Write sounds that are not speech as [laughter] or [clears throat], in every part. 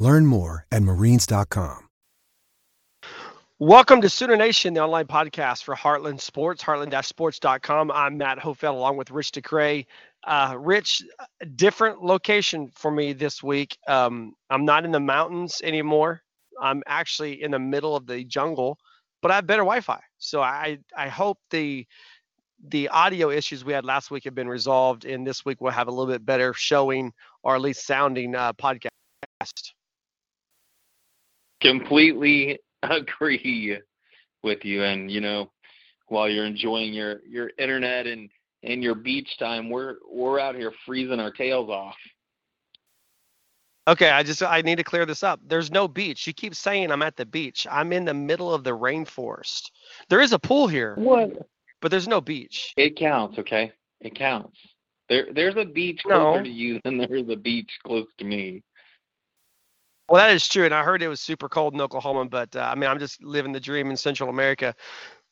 Learn more at marines.com. Welcome to Sooner Nation, the online podcast for Heartland Sports, heartland-sports.com. I'm Matt Hofeld along with Rich DeCray. Uh, Rich, different location for me this week. Um, I'm not in the mountains anymore. I'm actually in the middle of the jungle, but I have better Wi-Fi. So I, I hope the the audio issues we had last week have been resolved, and this week we'll have a little bit better showing or at least sounding uh, podcast. Completely [laughs] agree with you, and you know, while you're enjoying your your internet and and your beach time, we're we're out here freezing our tails off. Okay, I just I need to clear this up. There's no beach. You keep saying I'm at the beach. I'm in the middle of the rainforest. There is a pool here. What? But there's no beach. It counts, okay? It counts. There there's a beach closer no. to you than there's a beach close to me. Well, that is true, and I heard it was super cold in Oklahoma. But uh, I mean, I'm just living the dream in Central America.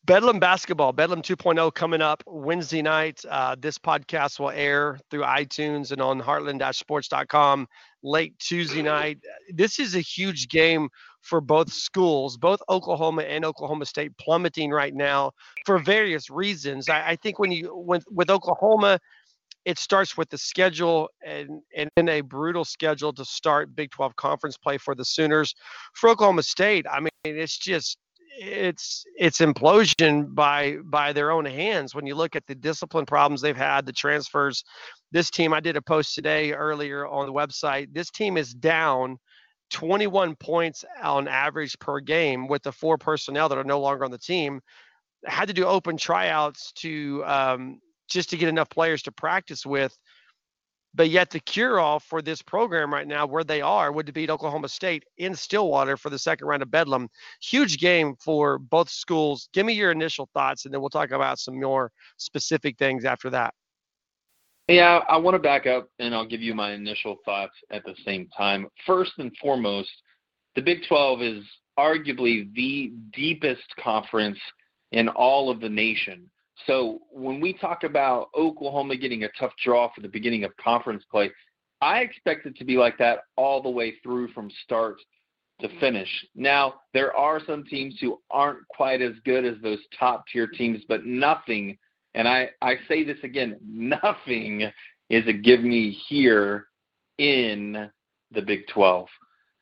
Bedlam basketball, Bedlam 2.0 coming up Wednesday night. Uh, this podcast will air through iTunes and on heartland-sports.com late Tuesday night. This is a huge game for both schools, both Oklahoma and Oklahoma State plummeting right now for various reasons. I, I think when you with Oklahoma, it starts with the schedule and, and a brutal schedule to start Big 12 conference play for the Sooners. For Oklahoma State, I mean, it's just it's it's implosion by by their own hands when you look at the discipline problems they've had the transfers this team i did a post today earlier on the website this team is down 21 points on average per game with the four personnel that are no longer on the team had to do open tryouts to um, just to get enough players to practice with. But yet the cure all for this program right now, where they are, would beat Oklahoma State in Stillwater for the second round of Bedlam. Huge game for both schools. Give me your initial thoughts, and then we'll talk about some more specific things after that. Yeah, I want to back up and I'll give you my initial thoughts at the same time. First and foremost, the Big 12 is arguably the deepest conference in all of the nation. So when we talk about Oklahoma getting a tough draw for the beginning of conference play, I expect it to be like that all the way through from start to mm-hmm. finish. Now, there are some teams who aren't quite as good as those top tier teams, but nothing, and I, I say this again, [laughs] nothing is a give me here in the Big 12.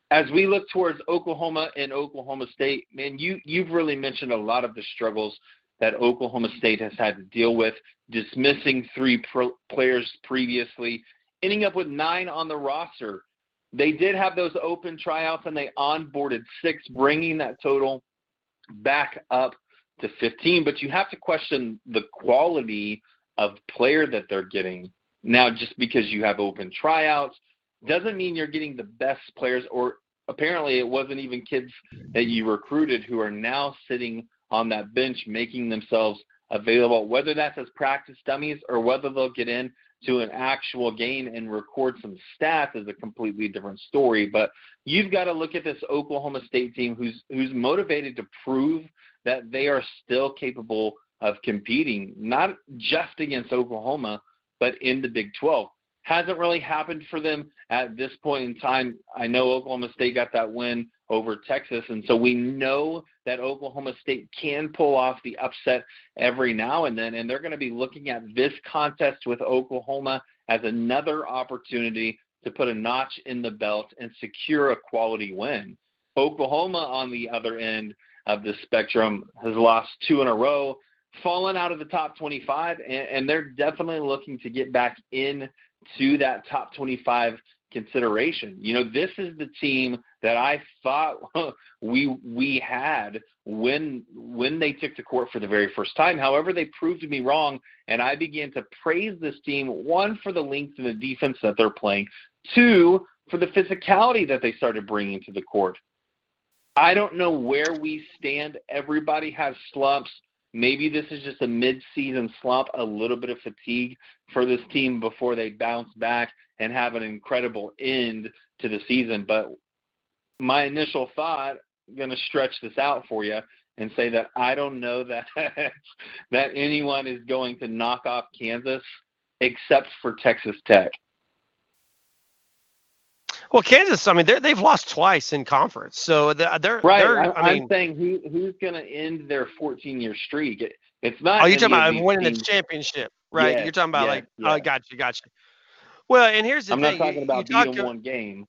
As we look towards Oklahoma and Oklahoma State, man, you you've really mentioned a lot of the struggles that Oklahoma State has had to deal with, dismissing three pro- players previously, ending up with nine on the roster. They did have those open tryouts and they onboarded six, bringing that total back up to 15. But you have to question the quality of player that they're getting. Now, just because you have open tryouts doesn't mean you're getting the best players, or apparently it wasn't even kids that you recruited who are now sitting on that bench making themselves available, whether that's as practice dummies or whether they'll get in to an actual game and record some stats is a completely different story. But you've got to look at this Oklahoma State team who's who's motivated to prove that they are still capable of competing, not just against Oklahoma, but in the Big 12. Hasn't really happened for them at this point in time. I know Oklahoma State got that win over Texas. And so we know that Oklahoma State can pull off the upset every now and then. And they're going to be looking at this contest with Oklahoma as another opportunity to put a notch in the belt and secure a quality win. Oklahoma, on the other end of the spectrum, has lost two in a row, fallen out of the top 25, and, and they're definitely looking to get back in to that top 25 consideration. You know, this is the team that I thought [laughs] we we had when when they took to court for the very first time. However, they proved me wrong, and I began to praise this team one for the length and the defense that they're playing, two for the physicality that they started bringing to the court. I don't know where we stand. Everybody has slumps. Maybe this is just a mid-season slump, a little bit of fatigue for this team before they bounce back and have an incredible end to the season. But my initial thought, going to stretch this out for you and say that I don't know that [laughs] that anyone is going to knock off Kansas except for Texas Tech. Well, Kansas, I mean, they have lost twice in conference, so they're, they're right. They're, I, I am saying who who's going to end their 14 year streak? It, it's not. Oh, you're talking about winning teams. the championship, right? You're talking about yes, like, yes. oh, gotcha, gotcha. Well, and here's the I'm thing. not talking about beating talk, one game.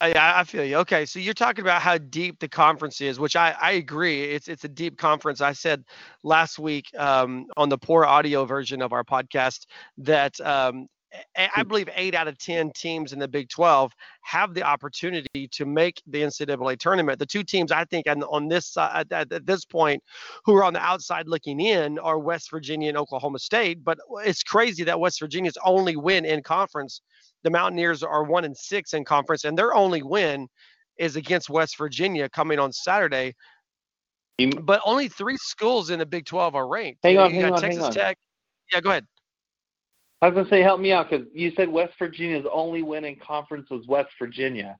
I, I feel you. Okay, so you're talking about how deep the conference is, which I, I agree. It's it's a deep conference. I said last week um, on the poor audio version of our podcast that um, I believe eight out of ten teams in the Big 12 have the opportunity to make the NCAA tournament. The two teams I think on, on this side at, at this point who are on the outside looking in are West Virginia and Oklahoma State. But it's crazy that West Virginia's only win in conference the Mountaineers are one and six in conference, and their only win is against West Virginia coming on Saturday. But only three schools in the Big 12 are ranked. Hang on, you hang got on, hang Texas on. Tech. Yeah, go ahead. I was gonna say, help me out because you said West Virginia's only win in conference was West Virginia.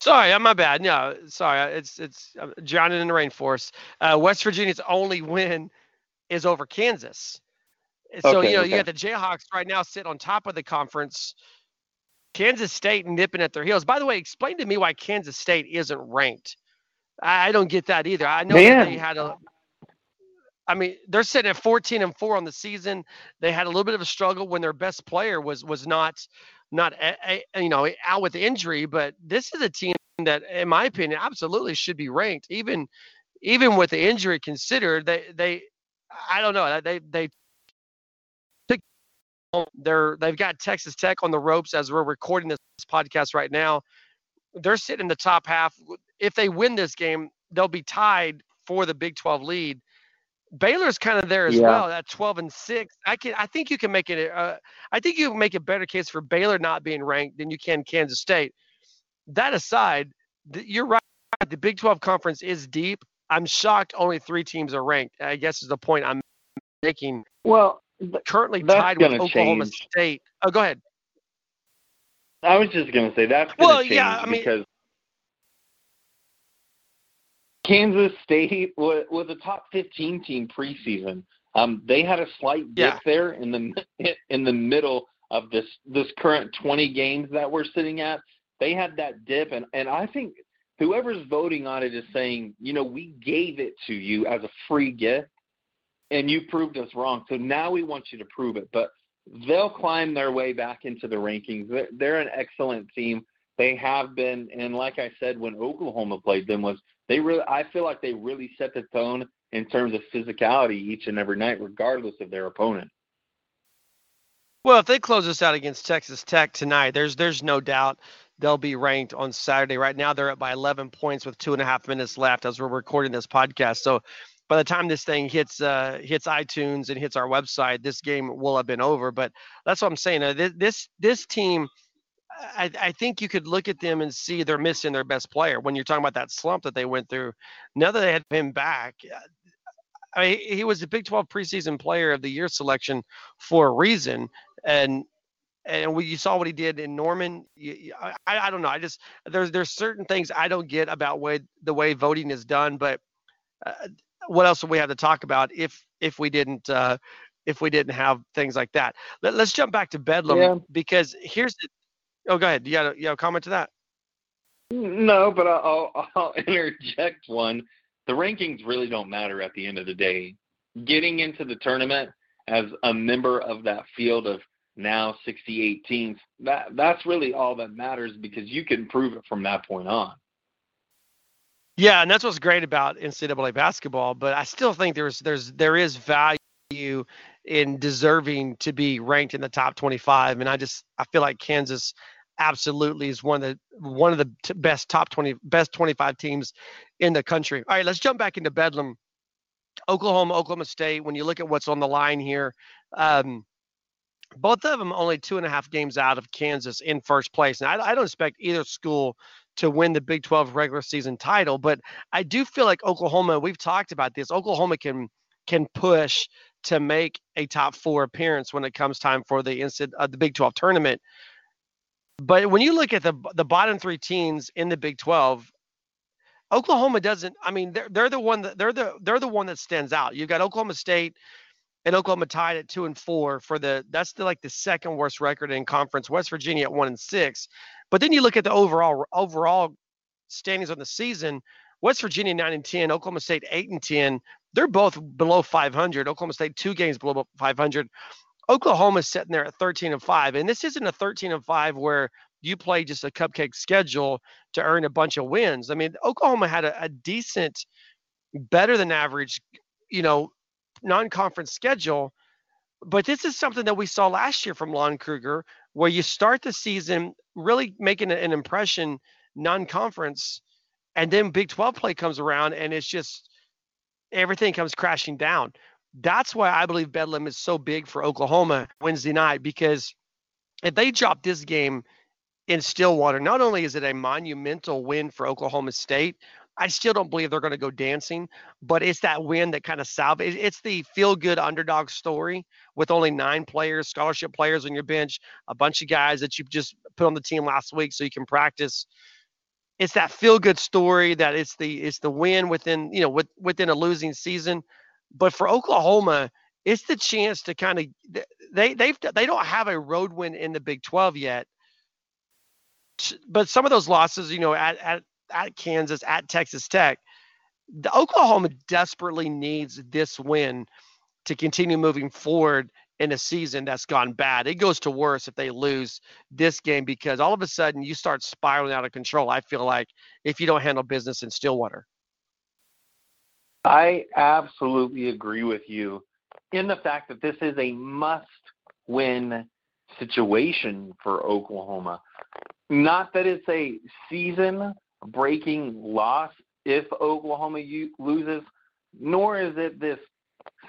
Sorry, I'm my bad. No, sorry, it's it's uh, drowning in the rainforest. Uh, West Virginia's only win is over Kansas. So Okay, you know okay. you got the Jayhawks right now sitting on top of the conference. Kansas State nipping at their heels. By the way, explain to me why Kansas State isn't ranked. I, I don't get that either. I know Man. they had a. I mean, they're sitting at 14 and four on the season. They had a little bit of a struggle when their best player was was not not a, a- you know out with injury. But this is a team that, in my opinion, absolutely should be ranked. Even even with the injury considered, they they I don't know they they they're they've got Texas Tech on the ropes as we're recording this podcast right now. They're sitting in the top half. If they win this game, they'll be tied for the Big 12 lead. Baylor's kind of there as Yeah. well at 12 and six. I can I think you can make it. Uh, I think you can make a better case for Baylor not being ranked than you can Kansas State. That aside, th- you're right. The Big 12 conference is deep. I'm shocked only three teams are ranked. I guess is the point I'm making. Well, th- Currently tied with Oklahoma change. State. Oh, go ahead. I was just gonna say that's gonna Well, change yeah, I mean- because Kansas State was, was a top 15 team preseason. Um, they had a slight dip Yeah. there in the [laughs] in the middle of this this current 20 games that we're sitting at. They had that dip, and and I think whoever's voting on it is saying, you know, we gave it to you as a free gift, and you proved us wrong. So now we want you to prove it. But they'll climb their way back into the rankings. They're, they're an excellent team. They have been, and like I said, when Oklahoma played them, was they really? I feel like they really set the tone in terms of physicality each and every night, regardless of their opponent. Well, if they close us out against Texas Tech tonight, there's there's no doubt they'll be ranked on Saturday. Right now, they're up by 11 points with two and a half minutes left as we're recording this podcast. So, by the time this thing hits uh, hits iTunes and hits our website, this game will have been over. But that's what I'm saying. Uh, thi- this this team, I, I think you could look at them and see they're missing their best player when you're talking about that slump that they went through. Now that they had him back, uh, I mean, he was the Big 12 preseason player of the year selection for a reason and and we, you saw what he did in Norman. You, you- I, I don't know. I just there's there's certain things I don't get about way the way voting is done. But uh, what else would we have to talk about if if we didn't uh, if we didn't have things like that? Let, let's jump back to Bedlam Yeah. because here's the. Oh, go ahead. You got a, you have a comment to that? No, but I'll, I'll, [laughs] interject one. The rankings really don't matter at the end of the day. Getting into the tournament as a member of that field of now 68 teams, that that's really all that matters because you can prove it from that point on. Yeah, and that's what's great about NCAA basketball. But I still think there's there's there is value in deserving to be ranked in the top 25. And I just I feel like Kansas absolutely is one of the one of the t- best top 20 best 25 teams in the country. All right, let's jump back into Bedlam. Oklahoma, Oklahoma State. When you look at what's on the line here, um, both of them only two and a half games out of Kansas in first place. And I, I don't expect either school to win the Big 12 regular season title. But I do feel like Oklahoma, we've talked about this, Oklahoma can can push to make a top four appearance when it comes time for the instant uh, the Big 12 tournament. But when you look at the the bottom three teams in the Big 12, Oklahoma doesn't. I mean, they're they're the one that they're the they're the one that stands out. You've got Oklahoma State and Oklahoma tied at two and four for the that's still like the second worst record in conference. West Virginia at one and six. But then you look at the overall overall standings on the season. West Virginia nine and ten, Oklahoma State eight and ten. They're both below 500. Oklahoma State two games below 500. Oklahoma's sitting there at 13 and five, and this isn't a 13 and five where you play just a cupcake schedule to earn a bunch of wins. I mean, Oklahoma had a, a decent, better than average, you know, non-conference schedule. But this is something that we saw last year from Lon Kruger, where you start the season really making an impression non-conference, and then Big 12 play comes around, and it's just everything comes crashing down. That's why I believe Bedlam is so big for Oklahoma Wednesday night because if they drop this game in Stillwater, not only is it a monumental win for Oklahoma State, I still don't believe they're going to go dancing, but it's that win that kind of salvage. It's the feel good underdog story with only nine players, scholarship players on your bench, a bunch of guys that you just put on the team last week so you can practice. It's that feel good story that it's the it's the win within you know with, within a losing season, but for Oklahoma, it's the chance to kind of they they've they don't have a road win in the Big 12 yet. But some of those losses, you know, at, at at Kansas, at Texas Tech. The Oklahoma desperately needs this win to continue moving forward in a season that's gone bad. It goes to worse if they lose this game because all of a sudden you start spiraling out of control. I feel like if you don't handle business in Stillwater. I absolutely agree with you in the fact that this is a must win situation for Oklahoma. Not that it's a season breaking loss if Oklahoma loses, nor is it this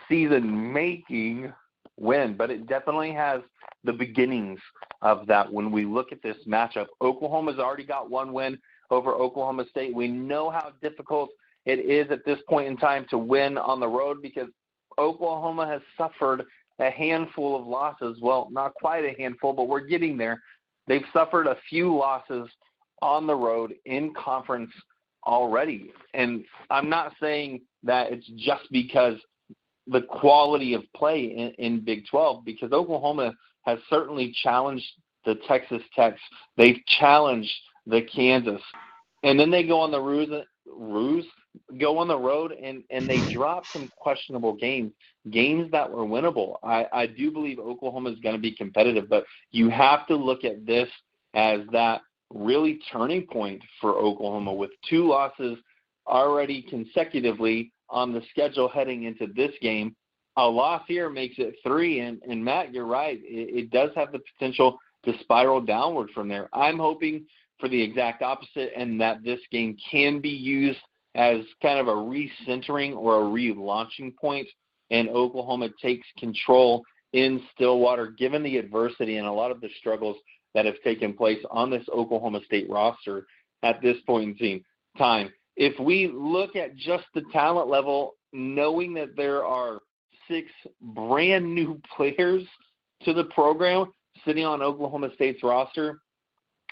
season making win, but it definitely has the beginnings of that when we look at this matchup. Oklahoma's already got one win over Oklahoma State. We know how difficult it is at this point in time to win on the road because Oklahoma has suffered a handful of losses. Well, not quite a handful, but we're getting there. They've suffered a few losses on the road in conference already. And I'm not saying that it's just because the quality of play in, in Big 12, because Oklahoma has certainly challenged the Texas Techs. They've challenged the Kansas. And then they go on the ruse, ruse go on the road and, and they drop some questionable games, games that were winnable. I, I do believe Oklahoma is going to be competitive, but you have to look at this as that really turning point for Oklahoma with two losses already consecutively on the schedule heading into this game. A loss here makes it three, and, and Matt, you're right. It, it does have the potential to spiral downward from there. I'm hoping for the exact opposite, and that this game can be used as kind of a recentering or a relaunching point, and Oklahoma takes control in Stillwater, given the adversity and a lot of the struggles that have taken place on this Oklahoma State roster at this point in time. If we look at just the talent level, knowing that there are six brand new [laughs] players to the program sitting on Oklahoma State's roster,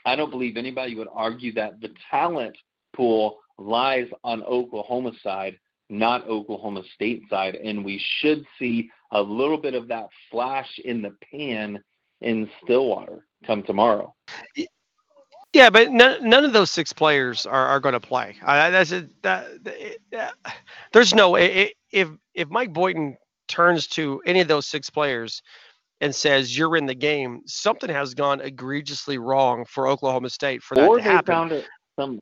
I don't believe anybody would argue that the talent pool lies on Oklahoma's side, not Oklahoma State side, and we should see a little bit of that flash in the pan in Stillwater come tomorrow. Yeah, but none, none of those six players are, are going to play. Uh, that's a, that, that, there's no if if Mike Boynton turns to any of those six players and says you're in the game, something has gone egregiously wrong for Oklahoma State for that or to happen. found it, some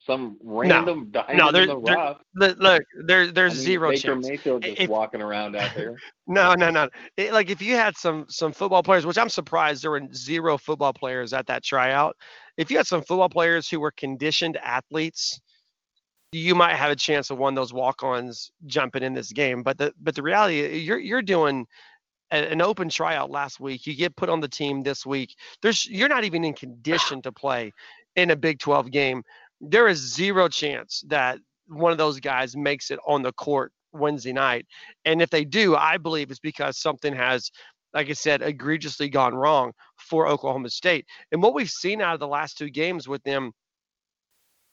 some random no, no, there, in the. There, look, there, there's I mean, zero Baker chance. Mayfield just if, walking around out there. [laughs] No, no, no. It, like if you had some some football players, which I'm surprised there were zero football players at that tryout. If you had some football players who were conditioned athletes, you might have a chance of one of those walk-ons jumping in this game. But the but the reality, you're you're doing an open tryout last week. You get put on the team this week. There's you're not even in condition to play in a Big 12 game, there is zero chance that one of those guys makes it on the court Wednesday night. And if they do, I believe it's because something has, like I said, egregiously gone wrong for Oklahoma State. And what we've seen out of the last two games with them,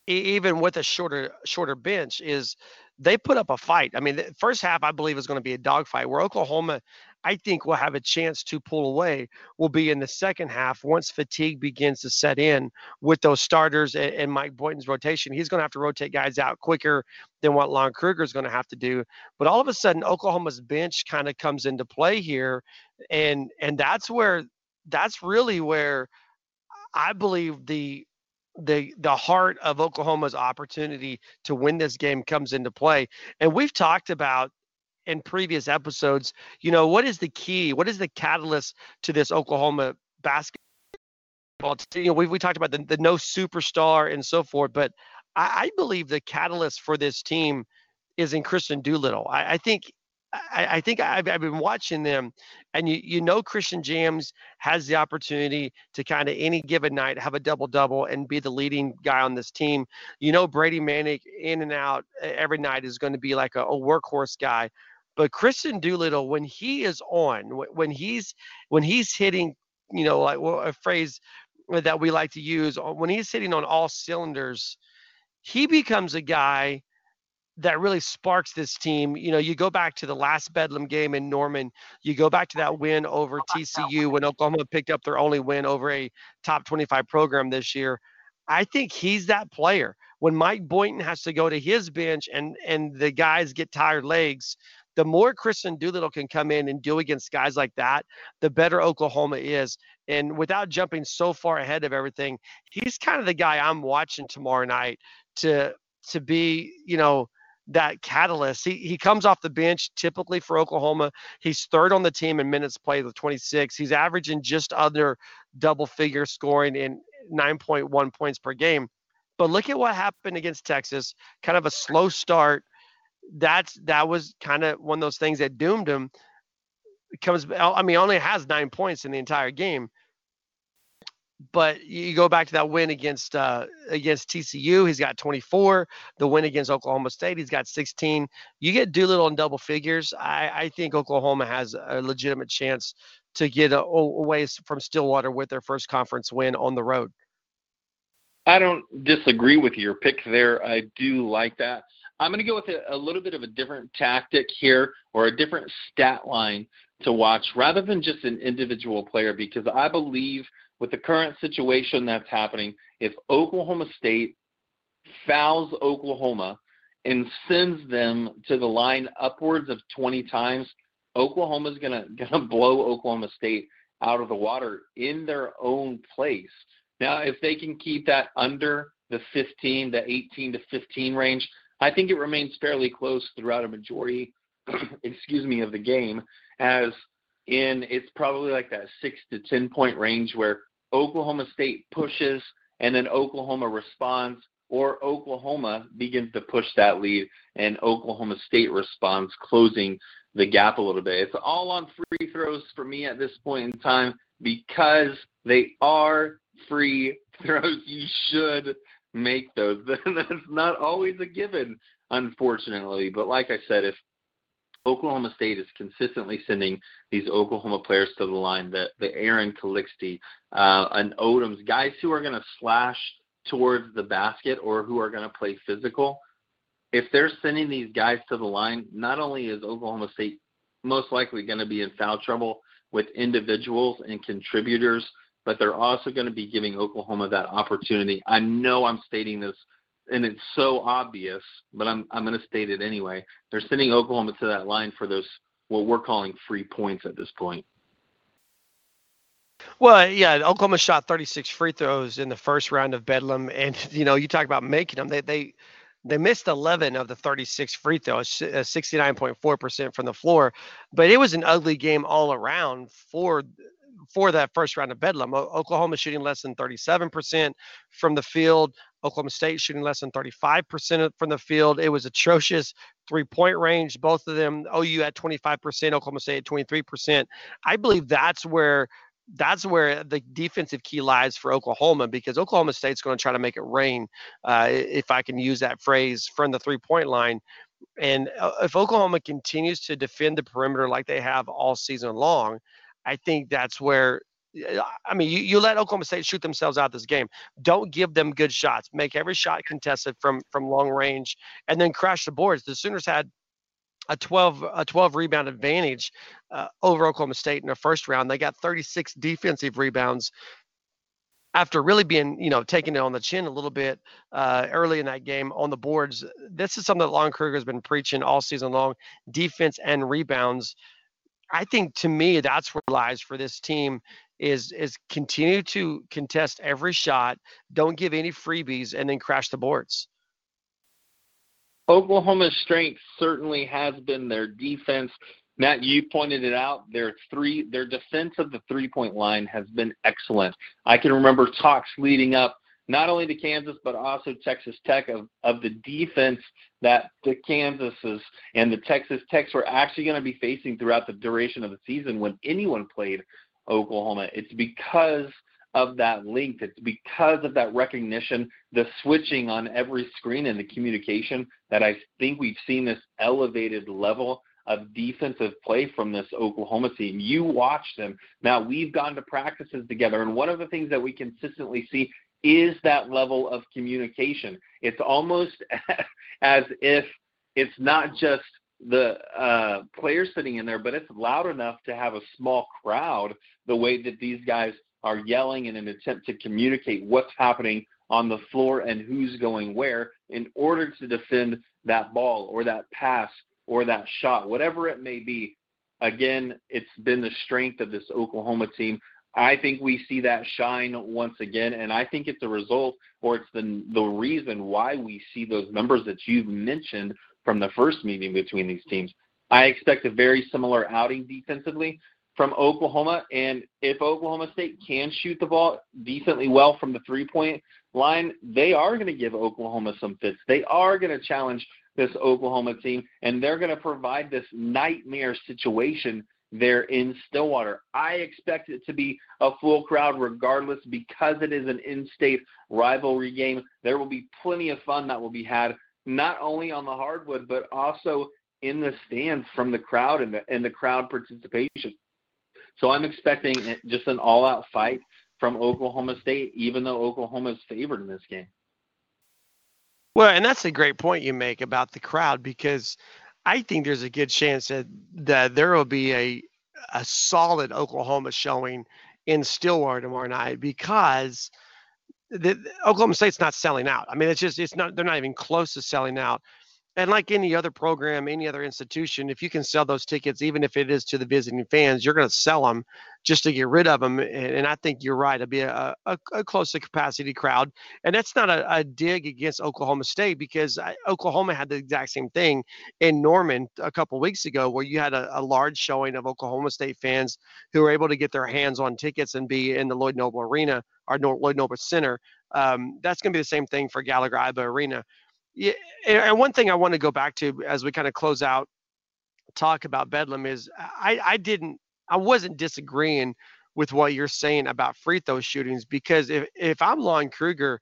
even with a shorter shorter bench, is they put up a fight. I mean, the first half I believe is going to be a dogfight where Oklahoma I think will have a chance to pull away will be in the second half once fatigue begins to set in with those starters and, and Mike Boynton's rotation. He's going to have to rotate guys out quicker than what Lon Kruger is going to have to do. But all of a sudden, Oklahoma's bench kind of comes into play here, and and that's where that's really where I believe the the the heart of Oklahoma's opportunity to win this game comes into play. And we've talked about in previous episodes, you know, what is the key? What is the catalyst to this Oklahoma basketball? You know, we we talked about the, the no superstar and so forth, but I, I believe the catalyst for this team is in Kristian Doolittle. I, I think I, I, think I've, I've, been watching them, and you you know Christian James has the opportunity to kind of any given night have a double double and be the leading guy on this team. You know Brady Manek in and out every night is going to be like a, a workhorse guy. But Kristian Doolittle, when he is on, when he's when he's hitting, you know, like a phrase that we like to use, uh, when he's hitting on all cylinders, he becomes a guy that really sparks this team. You know, you go back to the last Bedlam game in Norman, you go back to that win over TCU when Oklahoma picked up their only win over a top 25 program this year. I think he's that player. When Mike Boynton has to go to his bench and and the guys get tired legs, the more Kristian Doolittle can come in and do against guys like that, the better Oklahoma is. And without jumping so far ahead of everything, he's kind of the guy I'm watching tomorrow night to to be, you know, that catalyst. He he comes off the bench typically for Oklahoma. He's third on the team in minutes played with 26. He's averaging just under double figure scoring in 9.1 points per game. But look at what happened against Texas. Kind of a slow start that's that was kind of one of those things that doomed him. comes, I mean, only has nine points in the entire game. But you go back to that win against uh, against TCU, he's got 24. The win against Oklahoma State, he's got 16. You get Doolittle in double figures. I, I think Oklahoma has a legitimate chance to get a, away from Stillwater with their first conference win on the road. I don't disagree with your pick there. I do like that. I'm going to go with a, a, little bit of a different tactic here or a different stat line to watch rather than just an individual player because I believe with the current situation that's happening, if Oklahoma State fouls Oklahoma and sends them to the line upwards of 20 times, Oklahoma's going [laughs] to going to blow Oklahoma State out of the water in their own place. Now, if they can keep that under the 15, the 18 to 15 range, I think it remains fairly close throughout a majority, [clears throat] excuse me, of the game. As in, it's probably like that six to ten point range where Oklahoma State pushes and then Oklahoma responds, or Oklahoma begins to push that lead and Oklahoma State responds, closing the gap a little bit. It's all on free throws for me at this point in time because they are free throws. [laughs] You should make those. [laughs] That's not always a given, unfortunately. But like I said, if Oklahoma State is consistently sending these Oklahoma players to the line, the, the Aaron Calixte, uh, and Odomes, guys who are going to slash towards the basket or who are going to play physical, if they're sending these guys to the line, not only is Oklahoma State most likely going to be in foul trouble with individuals and contributors – but they're also going to be giving Oklahoma that opportunity. I know I'm stating this and it's so obvious, but I'm I'm going to state it anyway. They're sending Oklahoma to that line for those what we're calling free points at this point. Well, yeah, Oklahoma shot 36 free throws in the first round of Bedlam, and [laughs] you know, you talk about making them. They they they missed 11 of the 36 free throws, 69.4% uh, from the floor, but it was an ugly game all around for for that first round of Bedlam. Oklahoma shooting less than 37% from the field. Oklahoma State shooting less than 35% from the field. It was atrocious three point range. Both of them, OU at 25%, Oklahoma State at 23%. I believe that's where that's where the defensive key lies for Oklahoma because Oklahoma State's going to try to make it rain, uh, if I can use that phrase, from the three point line. And uh, if Oklahoma continues to defend the perimeter like they have all season long, I think that's where I mean, you, you let Oklahoma State shoot themselves out this game. Don't give them good shots. Make every shot contested from from long range, and then crash the boards. The Sooners had a 12 a 12 rebound advantage uh, over Oklahoma State in the first round. They got 36 defensive rebounds after really being you know taking it on the chin a little bit uh, early in that game on the boards. This is something that Lon Kruger has been preaching all season long: defense and rebounds. I think to me that's where lies for this team is is continue to contest every shot, don't give any freebies, and then crash the boards. Oklahoma's strength certainly has been their defense. Matt, you pointed it out. Their three, their defense of the three-point line has been excellent. I can remember talks leading up not only to Kansas but also Texas Tech of, of the defense that the Kansases and the Texas Techs were actually going to be facing throughout the duration of the season when anyone played Oklahoma. It's because of that length. It's because of that recognition, the switching on every screen and the communication that I think we've seen this elevated level of defensive play from this Oklahoma team. You watch them. Now, we've gone to practices together, and one of the things that we consistently see is that level of communication. It's almost [laughs] as if it's not just the uh, players sitting in there, but it's loud enough to have a small crowd the way that these guys are yelling in an attempt to communicate what's happening on the floor and who's going where in order to defend that ball or that pass or that shot, whatever it may be. Again, it's been the strength of this Oklahoma team. I think we see that shine once again, and I think it's a result or it's the the reason why we see those numbers that you've mentioned from the first meeting between these teams. I expect a very similar outing defensively from Oklahoma. And if Oklahoma State can shoot the ball decently well from the three point line, they are going to give Oklahoma some fits. They are going to challenge this Oklahoma team, and they're going to provide this nightmare situation there in Stillwater. I expect it to be a full crowd regardless because it is an in state rivalry game. There will be plenty of fun that will be had not only on the hardwood, but also in the stands from the crowd and the, and the crowd participation. So I'm expecting just an all-out fight from Oklahoma State, even though Oklahoma is favored in this game. Well, and that's a great point you make about the crowd because I think there's a good chance that, that there will be a a solid Oklahoma showing in Stillwater tomorrow night because the, Oklahoma State's not selling out. I mean, it's just it's not they're not even close to selling out and like any other program, any other institution, if you can sell those tickets, even if it is to the visiting fans, you're going to sell them just to get rid of them. And, and I think you're right. It'll be a, a, a close to capacity crowd. And that's not a, a dig against Oklahoma State because I, Oklahoma had the exact same thing in Norman a couple weeks ago, where you had a, a large showing of Oklahoma State fans who were able to get their hands on tickets and be in the Lloyd Noble Arena or Lloyd Noble Center. Um, that's going to be the same thing for Gallagher Iba Arena yeah, and one thing I want to go back to as we kind of close out talk about Bedlam is I, I didn't I wasn't disagreeing with what you're saying about free throw shootings because if if I'm Lon Kruger,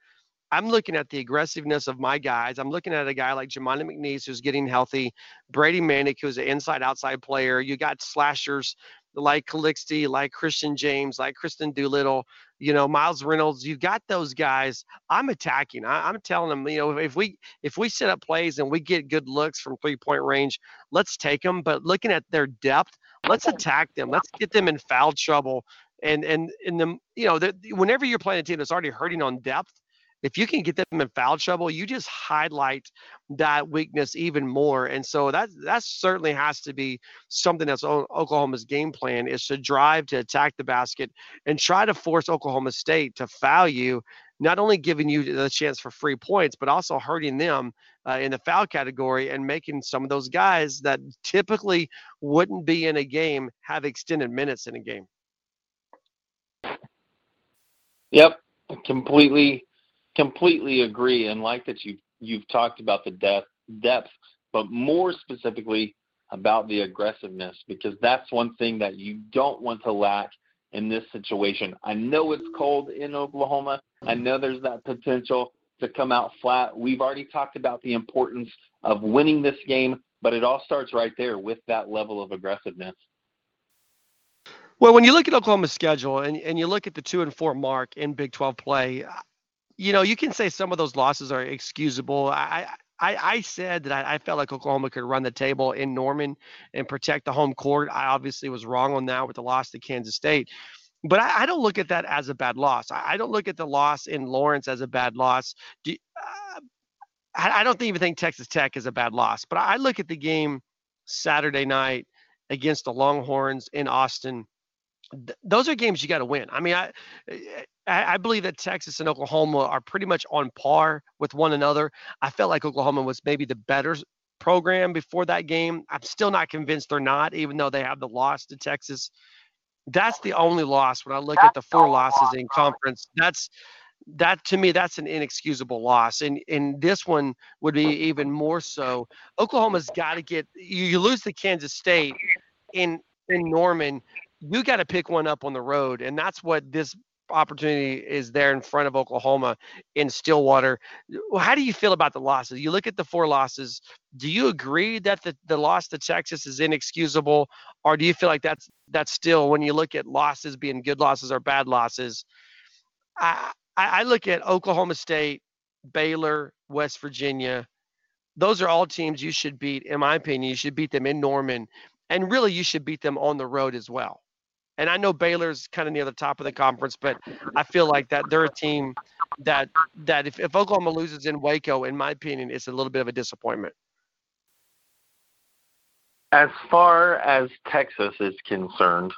I'm looking at the aggressiveness of my guys. I'm looking at a guy like Jamuni McNeace who's getting healthy, Brady Manek who's an inside outside player. You got slashers like Calixte, like Christian James, like Kristian Doolittle, you know, Miles Reynolds. You've got those guys. I'm attacking. I, am telling them, you know, if we if we set up plays and we get good looks from three point range, let's take them. But looking at their depth, let's attack them. Let's get them in foul trouble. And and in the you know, the, whenever you're playing a team that's already hurting on depth, if you can get them in foul trouble, you just highlight that weakness even more. And so that that certainly has to be something that's Oklahoma's game plan is to drive to attack the basket and try to force Oklahoma State to foul you, not only giving you the chance for free points, but also hurting them uh, in the foul category and making some of those guys that typically wouldn't be in a game have extended minutes in a game. Yep, completely completely agree and like that you you've talked about the depth depth, but more specifically about the aggressiveness because that's one thing that you don't want to lack in this situation. I know it's cold in Oklahoma. I mm-hmm. know there's that potential to come out flat. We've already talked about the importance of winning this game, but it all starts right there with that level of aggressiveness. Well, when you look at Oklahoma's schedule and, and you look at the two and four mark in Big 12 play, you know, you can say some of those losses are excusable. I, I, I said that I, I, felt like Oklahoma could run the table in Norman and protect the home court. I obviously was wrong on that with the loss to Kansas State. But I, I don't look at that as a bad loss. I, I, don't look at the loss in Lawrence as a bad loss. Do, uh, I, don't even think Texas Tech is a bad loss. But I look at the game Saturday night against the Longhorns in Austin those are games you got to win. I mean, I, I believe that Texas and Oklahoma are pretty much on par with one another. I felt like Oklahoma was maybe the better program before that game. I'm still not convinced they're not, even though they have the loss to Texas. That's the only loss when I look at the four losses in conference. That's that to me that's an inexcusable loss and and this one would be even more so oklahoma's got to get you, you lose to kansas state in in norman you got to pick one up on the road, and that's what this opportunity is there in front of Oklahoma in Stillwater. How do you feel about the losses? You look at the four losses. Do you agree that the, the loss to Texas is inexcusable, or do you feel like that's that's still when you look at losses being good losses or bad losses? I I look at Oklahoma State, Baylor, West Virginia. Those are all teams you should beat, in my opinion. You should beat them in Norman, and really you should beat them on the road as well. And I know Baylor's kind of near the top of the conference, but I feel like that they're a team that that if, if Oklahoma loses in Waco, in my opinion, it's a little bit of a disappointment. As far as Texas is concerned,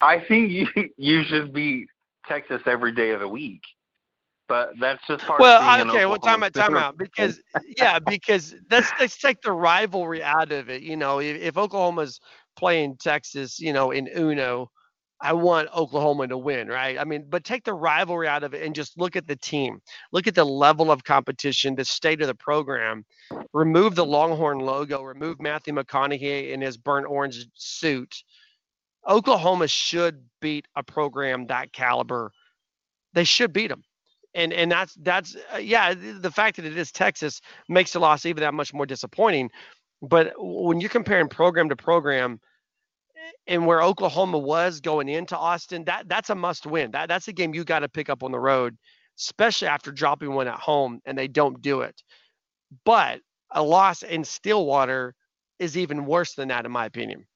I think you you should beat Texas every day of the week. But that's just part well, of okay. Well, time out, time out. Because yeah, because let's let's take the rivalry out of it. You know, if, if Oklahoma's playing Texas, you know, in Uno, I want Oklahoma to win, right? I mean, but take the rivalry out of it and just look at the team. Look at the level of competition, the state of the program. Remove the Longhorn logo, remove Matthew McConaughey in his burnt orange suit. Oklahoma should beat a program that caliber. They should beat them. And and that's that's uh, yeah, the fact that it is Texas makes the loss even that much more disappointing. But when you're comparing program to program, and where Oklahoma was going into Austin, that that's a must win. That that's a game you got to pick up on the road, especially after dropping one at home and they don't do it. But a loss in Stillwater is even worse than that, in my opinion.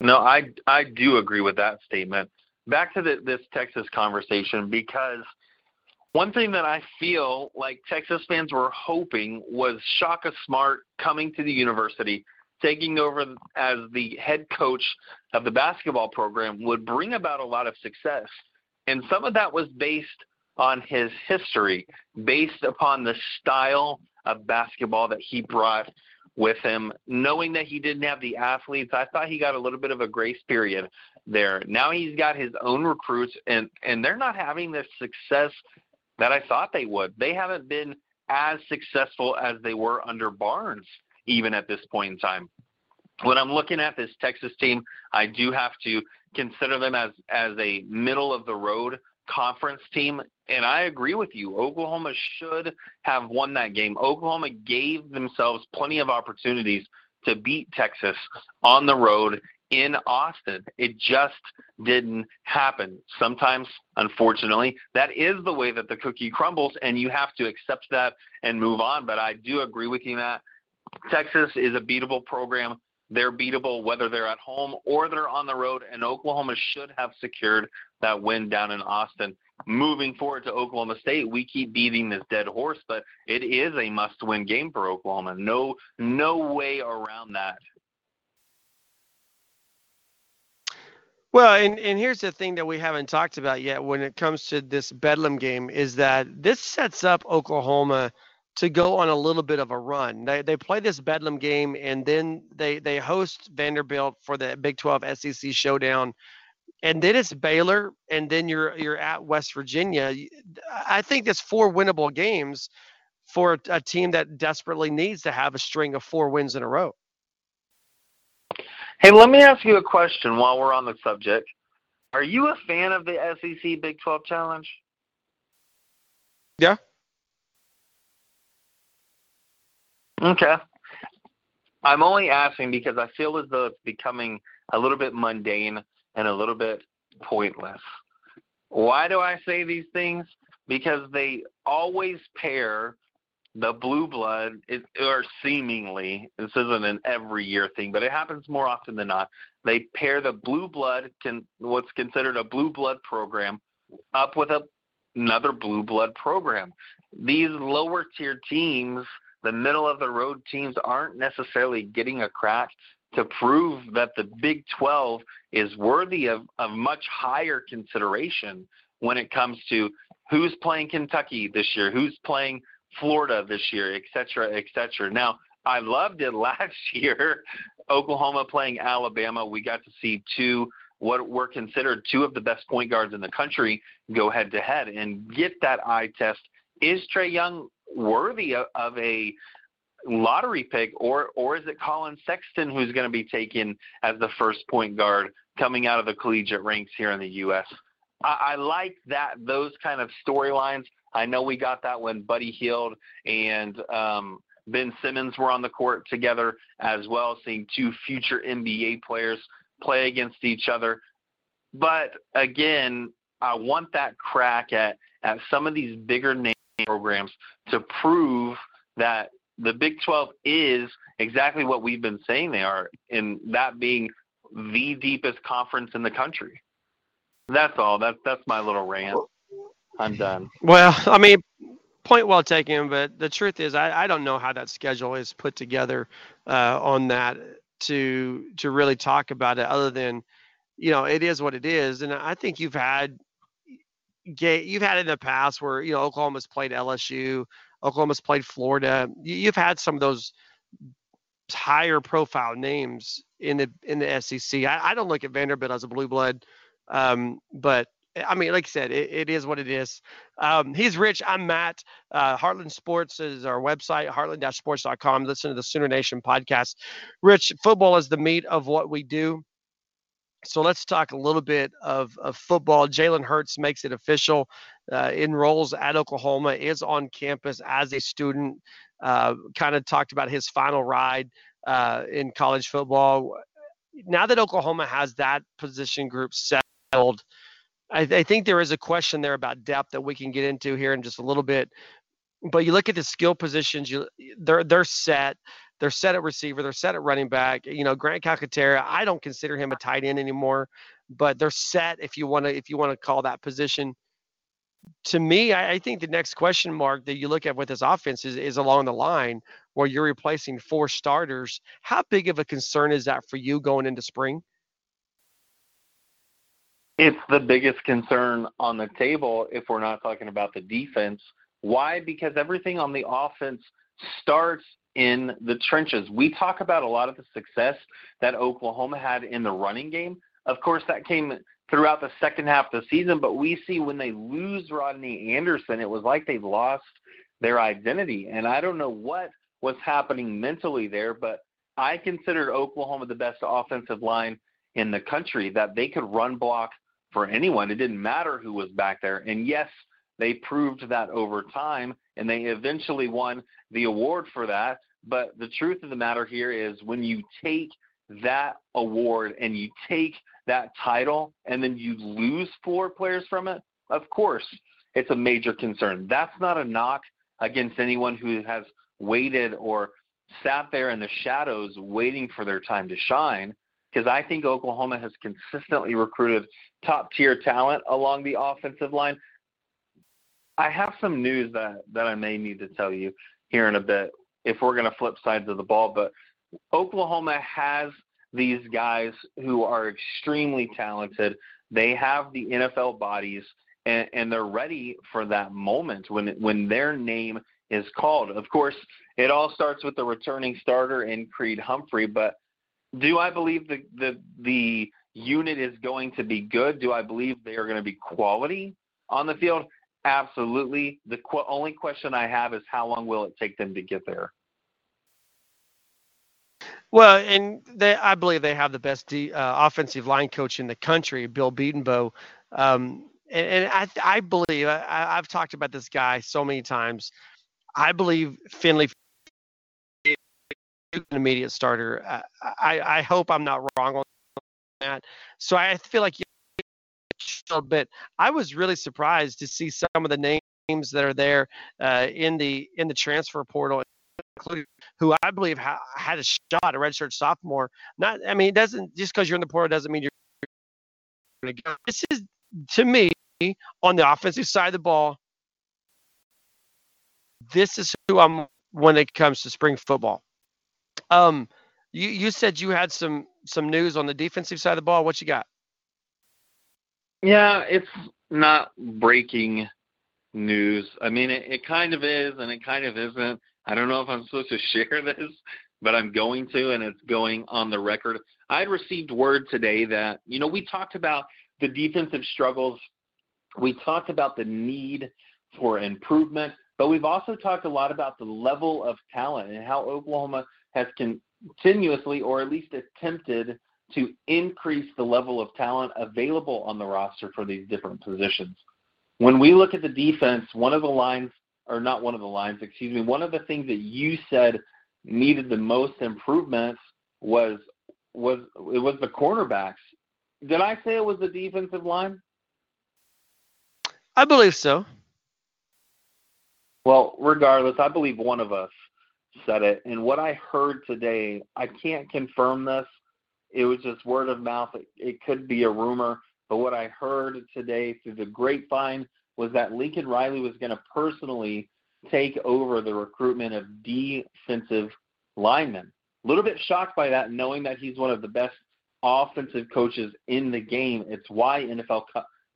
No, I I do agree with that statement. Back to the, this Texas conversation because one thing that I feel like Texas fans were hoping was Shaka Smart coming to the university, taking over as the head coach of the basketball program would bring about a lot of success. And some of that was based on his history, based upon the style of basketball that he brought with him, knowing that he didn't have the athletes. I thought he got a little bit of a grace period there. Now he's got his own recruits, and and they're not having the success that I thought they would. They haven't been as successful as they were under Barnes, even at this point in time. When I'm looking at this Texas team, I do have to consider them as as a middle of the road conference team. And I agree with you. Oklahoma should have won that game. Oklahoma gave themselves plenty of opportunities to beat Texas on the road in Austin. It just didn't happen. Sometimes, unfortunately, that is the way that the cookie crumbles, and you have to accept that and move on. But I do agree with you, Matt. Texas is a beatable program. They're beatable whether they're at home or they're on the road, and Oklahoma should have secured that win down in Austin. Moving forward to Oklahoma State, we keep beating this dead horse, but it is a must-win game for Oklahoma. No, no way around that. Well, and, and here's the thing that we haven't talked about yet when it comes to this Bedlam game is that this sets up Oklahoma to go on a little bit of a run. They, they play this Bedlam game and then they, they host Vanderbilt for the Big 12 SEC showdown. And then it's Baylor, and then you're you're at West Virginia. I think that's four winnable games for a team that desperately needs to have a string of four wins in a row. Hey, let me ask you a question while we're on the subject. Are you a fan of the SEC Big 12 Challenge? Yeah. Okay. I'm only asking because I feel as though it's becoming a little bit mundane and a little bit pointless. Why do I say these things? Because they always pair the blue blood, it, or seemingly, this isn't an every year thing, but it happens more often than not. They pair the blue blood, can, what's considered a blue blood program, up with a, another blue blood program. These lower tier teams, the middle of the road teams, aren't necessarily getting a crack to prove that the Big 12 is worthy of, of much higher consideration when it comes to who's playing Kentucky this year, who's playing Florida this year, et cetera, et cetera. Now, I loved it [laughs] last year. Oklahoma playing Alabama. We got to see two what were considered two of the best point guards in the country go head to head and get that eye test. Is Trae Young worthy of, of a lottery pick, or or is it Collin Sexton who's going to be taken as the first point guard coming out of the collegiate ranks here in the U.S.? I, I like that those kind of storylines. I know we got that when Buddy Hield and um, Ben Simmons were on the court together as well, seeing two future NBA players play against each other. But again, I want that crack at, at some of these bigger name programs to prove that the Big 12 is exactly what we've been saying they are, in that being the deepest conference in the country. That's all. That's that's my little rant. I'm done. Well, I mean, point well taken, but the truth is, I, I don't know how that schedule is put together uh, on that to to really talk about it, other than you know it is what it is, and I think you've had you've had in the past where you know Oklahoma's played LSU, Oklahoma's played Florida. You've had some of those higher profile names in the in the SEC. I, I don't look at Vanderbilt as a blue blood, um, but I mean, like I said, it, it is what it is. Um, he's Rich. I'm Matt. Uh, Heartland Sports is our website, heartland-sports.com. Listen to the Sooner Nation podcast. Rich, football is the meat of what we do. So let's talk a little bit of, of football. Jalen Hurts makes it official, uh, enrolls at Oklahoma, is on campus as a student. Uh, kind of talked about his final ride uh, in college football. Now that Oklahoma has that position group settled, I, I, think there is a question there about depth that we can get into here in just a little bit. But you look at the skill positions, you they're they're set. They're set at receiver. They're set at running back. You know, Grant Calcaterra, I don't consider him a tight end anymore, but they're set if you want to if you want to call that position. To me, I, I, think the next question mark that you look at with this offense is, is along the line where you're replacing four starters. How big of a concern is that for you going into spring? It's the biggest concern on the table if we're not talking about the defense. Why? Because everything on the offense starts in the trenches. We talk about a lot of the success that Oklahoma had in the running game. Of course, that came throughout the second half of the season, but we see when they lose Rodney Anderson, it was like they lost their identity. And I don't know what was happening mentally there, but I considered Oklahoma the best offensive line in the country, that they could run block for anyone. It didn't matter who was back there. And yes, they proved that over time, and they eventually won the award for that. But the truth of the matter here is when you take that award and you take that title and then you lose four players from it, of course, it's a major concern. That's not a knock against anyone who has waited or sat there in the shadows waiting for their time to shine because I think Oklahoma has consistently recruited top tier talent along the offensive line. I have some news that, that I may need to tell you here in a bit if we're going to flip sides of the ball. But Oklahoma has these guys who are extremely talented. They have the NFL bodies, and, and they're ready for that moment when when their name is called. Of course, it all starts with the returning starter in Creed Humphrey. But do I believe the the the unit is going to be good? Do I believe they are going to be quality on the field? Absolutely. The qu- only question I have is how long will it take them to get there? Well, and they, I believe they have the best de, uh, offensive line coach in the country, Bill Bedenbaugh. Um, and, and I, I believe I, I've talked about this guy so many times. I believe Finley an immediate starter. I, I hope I'm not wrong on that. So I feel like a little bit. I was really surprised to see some of the names that are there uh, in the in the transfer portal, including who I believe ha- had a shot, a redshirt sophomore. Not, I mean, it doesn't just because you're in the portal doesn't mean you're. This is to me on the offensive side of the ball. This is who I'm when it comes to spring football. Um, you you said you had some some news on the defensive side of the ball. What you got? Yeah, it's not breaking news. I mean, it, it kind of is, and it kind of isn't. I don't know if I'm supposed to [laughs] share this, but I'm going to, and it's going on the record. I received word today that you know we talked about the defensive struggles. We talked about the need for improvement, but we've also talked a lot about the level of talent and how Oklahoma has continuously, or at least attempted, to increase the level of talent available on the roster for these different positions. When we look at the defense, one of the lines, or not one of the lines, excuse me, one of the things that you said needed the most improvements was was it was the cornerbacks. Did I say it was the defensive line? I believe so. Well, regardless, I believe one of us said it. And what I heard today, I can't confirm this. It was just word of mouth. It, it could be a rumor. But what I heard today through the grapevine was that Lincoln Riley was going to personally take over the recruitment of defensive linemen. A little bit shocked by that, knowing that he's one of the best offensive coaches in the game. It's why NFL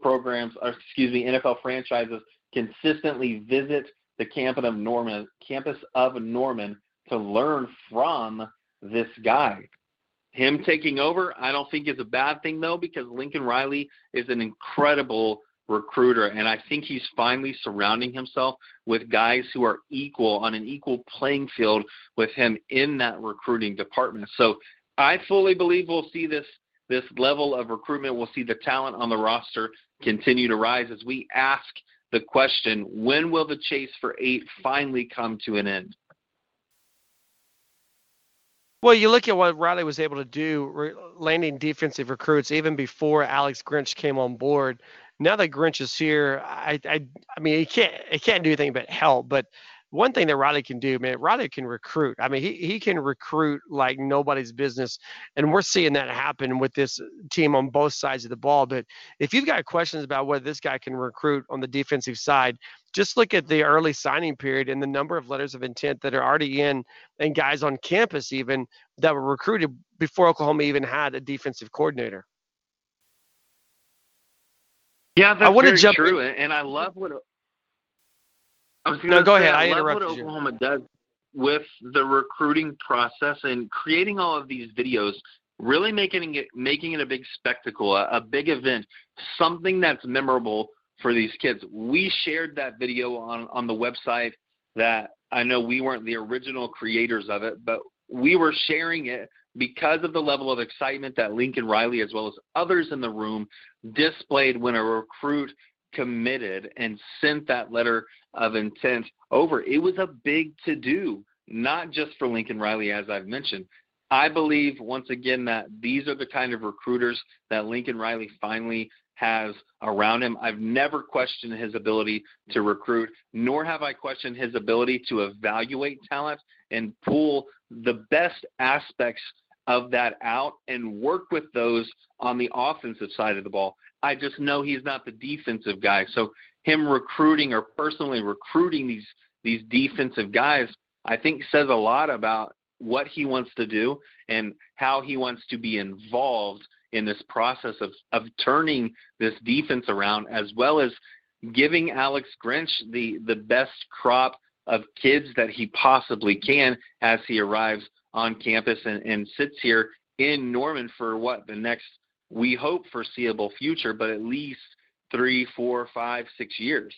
programs, or excuse me, NFL franchises consistently visit the campus of Norman, campus of Norman to learn from this guy. Him taking over, I don't think is a bad thing though, because Lincoln Riley is an incredible recruiter, and I think he's finally surrounding himself with guys who are equal on an equal playing field with him in that recruiting department. So I fully believe we'll see this this level of recruitment. We'll see the talent on the roster continue to rise as we ask the question when will the chase for eight finally come to an end? Well, you look at what Riley was able to do, landing defensive recruits even before Alex Grinch came on board. Now that Grinch is here, I, I, I mean, he can't, he can't do anything but help. But one thing that Riley can do, man, Riley can recruit. I mean, he, he can recruit like nobody's business. And we're seeing that happen with this team on both sides of the ball. But if you've got questions about whether this guy can recruit on the defensive side, just look at the early signing period and the number of letters of intent that are already in and guys on campus even that were recruited before Oklahoma even had a defensive coordinator. Yeah, that's I want to jump true, in. and I love what no, go say, ahead. I, I interrupted what Oklahoma you. does with the recruiting process and creating all of these videos, really making it making it a big spectacle, a, a big event, something that's memorable for these kids. We shared that video on on the website that I know we weren't the original creators of it, but we were sharing it because of the level of excitement that Lincoln Riley, as well as others in the room, displayed when a recruit committed and sent that letter of intent over. It was a big to do, not just for Lincoln Riley, as I've mentioned. I believe, once again, that these are the kind of recruiters that Lincoln Riley finally has around him. I've never questioned his ability to recruit, nor have I questioned his ability to evaluate talent and pull the best aspects of that out and work with those on the offensive side of the ball. I just know he's not the defensive guy. So him recruiting or personally recruiting these these defensive guys, I think says a lot about what he wants to do and how he wants to be involved in this process of of turning this defense around as well as giving Alex Grinch the the best crop of kids that he possibly can as he arrives on campus and, and sits here in Norman for what the next we hope foreseeable future, but at least three, four, five, six years.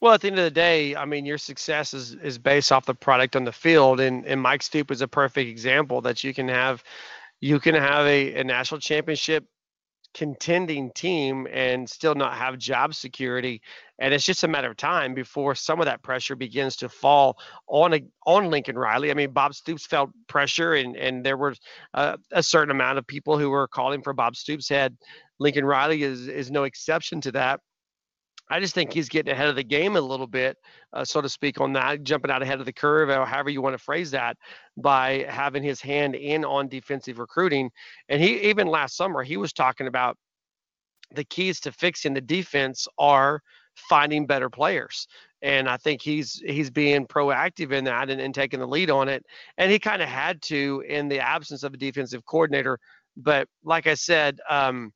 Well, at the end of the day, I mean, your success is, is based off the product on the field, and, and Mike Stoop is a perfect example that you can have, you can have a, a national championship contending team and still not have job security and it's just a matter of time before some of that pressure begins to fall on a, on Lincoln Riley. I mean, Bob Stoops felt pressure, and and there was uh, a certain amount of people who were calling for Bob Stoops' head. Lincoln Riley is is no exception to that. I just think he's getting ahead of the game a little bit, uh, so to speak, on that, jumping out ahead of the curve, or however you want to phrase that, by having his hand in on defensive recruiting. And he even last summer he was talking about the keys to fixing the defense are finding better players. And I think he's he's being proactive in that and, and taking the lead on it. And he kind of had to in the absence of a defensive coordinator. But like I said, um,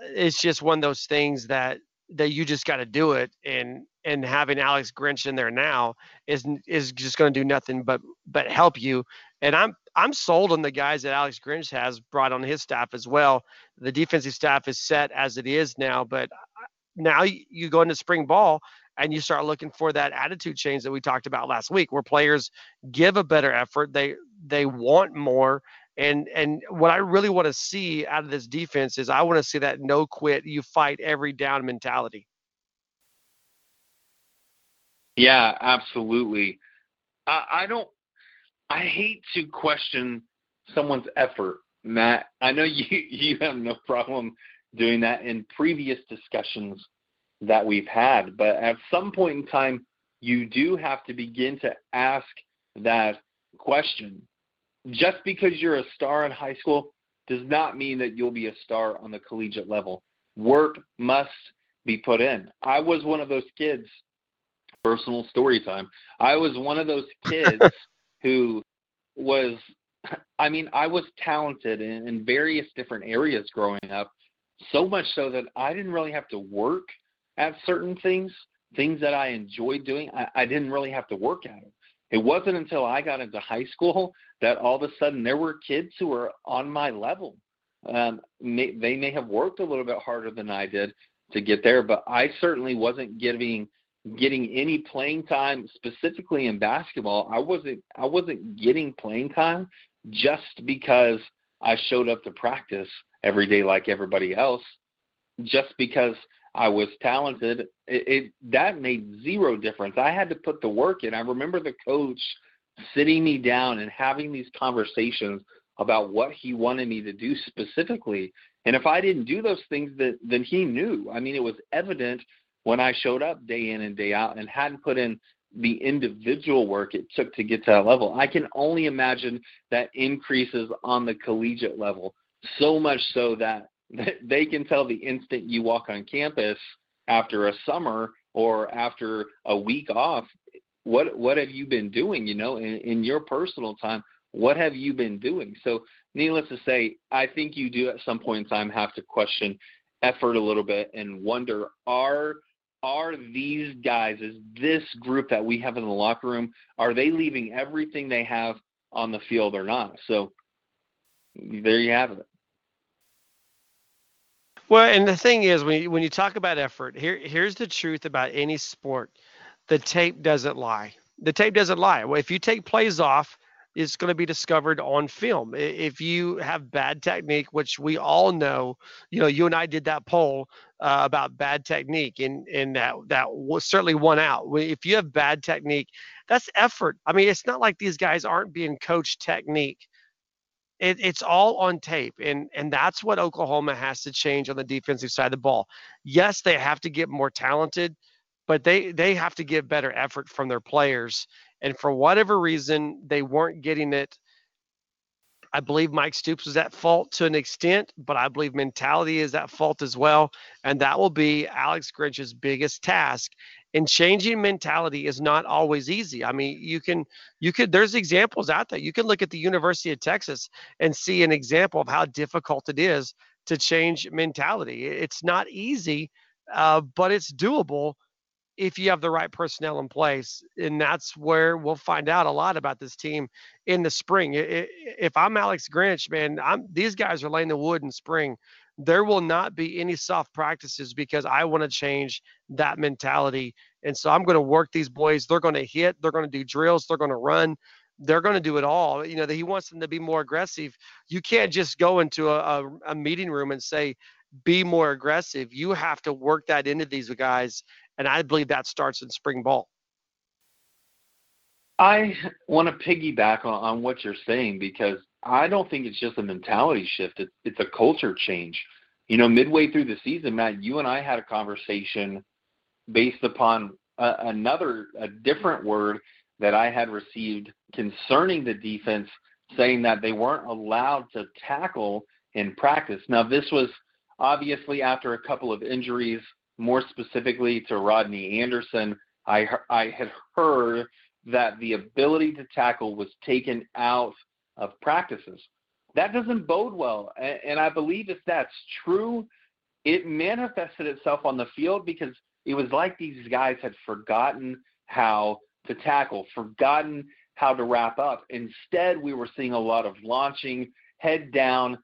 it's just one of those things that that you just got to do it and and having Alex Grinch in there now is is just going to do nothing but but help you. And I'm I'm sold on the guys that Alex Grinch has brought on his staff as well. The defensive staff is set as it is now but uh, now you go into spring ball and you start looking for that attitude change that we talked about last week where players give a better effort they they want more and and what I really want to see out of this defense is I want to see that no quit, you fight every down mentality. Yeah, absolutely. I, I don't. I hate to question someone's effort, Matt. I know [laughs] you you have no problem doing that in previous discussions that we've had, but at some point in time, you do have to begin to ask that question just because you're a star in high school does not mean that you'll be a star on the collegiate level. Work must be put in. I was one of those kids, personal story time. I was one of those kids [laughs] who was, I mean, I was talented in, in various different areas growing up, so much so that I didn't really have to work at certain things, things that I enjoyed doing. I, I didn't really have to work at them. It wasn't until I got into high school that all of a sudden there were kids who were on my level. Um, may, they may have worked a little bit harder than I did to get there, but I certainly wasn't getting getting any playing time specifically in basketball. I wasn't I wasn't getting playing time just because I showed up to practice every day like everybody else. Just because I was talented. It, it that made zero difference. I had to put the work in. I remember the coach sitting me down and having these conversations about what he wanted me to do specifically. And if I didn't do those things, that then he knew. I mean, it was evident when I showed up day in and day out and hadn't put in the individual work it took to get to that level. I can only imagine that increases on the collegiate level, so much so that they can tell the instant you walk on campus after a summer or after a week off what what have you been doing you know in, in your personal time what have you been doing? So needless to say i think you do at some point in time have to question effort a little bit and wonder are are these guys is this group that we have in the locker room are they leaving everything they have on the field or not? So there you have it well, and the thing is, when you, when you talk about effort, here here's the truth about any sport: the tape doesn't lie. The tape doesn't lie. Well, if you take plays off, it's going to be discovered on film. If you have bad technique, which we all know, you know, you and I did that poll uh, about bad technique, and and that that was certainly won out. If you have bad technique, that's effort. I mean, it's not like these guys aren't being coached technique it, it's all on tape and and that's what oklahoma has to change on the defensive side of the ball yes they have to get more talented but they they have to give better effort from their players and for whatever reason they weren't getting it I believe Mike Stoops was at fault to an extent, but I believe mentality is at fault as well. And that will be Alex Grinch's biggest task and changing mentality is not always easy. I mean you can you could there's examples out there. You can look at the university of texas and see an example of how difficult it is to change mentality. It's not easy uh, but it's doable if you have the right personnel in place. And that's where we'll find out a lot about this team in the spring. If i'm alex grinch man i'm these guys are laying the wood in spring there will not be any soft practices because I want to change that mentality. And so I'm going to work these boys. They're going to hit, they're going to do drills, they're going to run, they're going to do it all. You know, he wants them to be more aggressive. You can't just go into a, a, a meeting room and say, be more aggressive. You have to work that into these guys. And I believe that starts in spring ball. I want to piggyback on, on what you're saying because I don't think it's just a mentality shift. It's, it's a culture change. You know, midway through the season, Matt, you and I had a conversation based upon a, another, a different word that I had received concerning the defense, saying that they weren't allowed to tackle in practice. Now, this was obviously after a couple of injuries, more specifically to Rodney Anderson. I I had heard that the ability to tackle was taken out of practices. That doesn't bode well. And, and I believe if that's true, it manifested itself on the field because it was like these guys had forgotten how to tackle, forgotten how to wrap up. Instead, we were seeing a lot of launching, head down,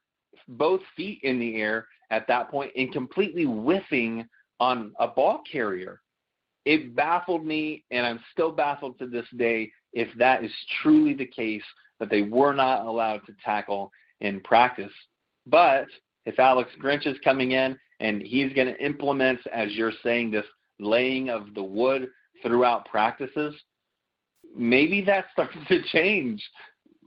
both feet in the air at that point, and completely whiffing on a ball carrier it baffled me, and I'm still baffled to this day if that is truly the case that they were not allowed to tackle in practice. But if Alex Grinch is coming in and he's going to implement, as you're saying, this laying of the wood throughout practices, maybe that starts to change.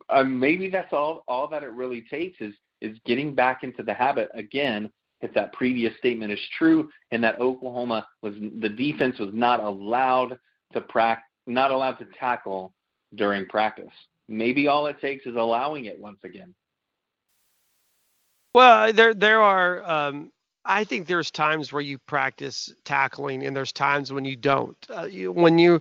Um, maybe that's all all that it really takes is is getting back into the habit again if that previous statement is true and that Oklahoma was the defense was not allowed to prac not allowed to tackle during practice. Maybe all it takes is allowing it once again. Well, there there are um, I think there's times where you practice tackling and there's times when you don't. Uh, you, when you